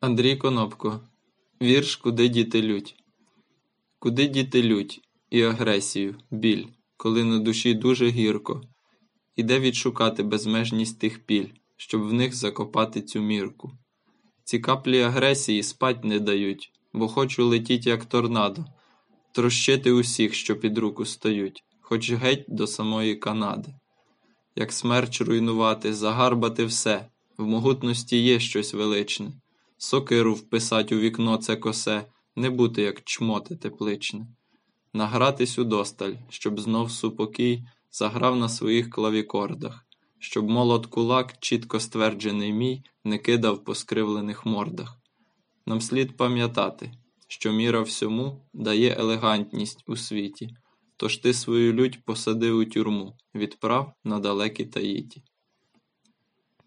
Андрій Конопко. Вірш Куди діти лють. Куди діти лють і агресію, біль, коли на душі дуже гірко, і де відшукати безмежність тих піль, щоб в них закопати цю мірку. Ці каплі агресії спать не дають, бо хочу летіть, як торнадо, трощити усіх, що під руку стоють, хоч геть до самої Канади. Як смерч руйнувати, загарбати все, в могутності є щось величне. Сокиру вписать у вікно це косе, не бути, як чмоти тепличне. Награтись удосталь, щоб знов супокій заграв на своїх клавікордах, щоб молот кулак, чітко стверджений мій, не кидав по скривлених мордах. Нам слід пам'ятати, що міра всьому дає елегантність у світі, тож ти свою лють посади у тюрму, відправ на далекі таїті.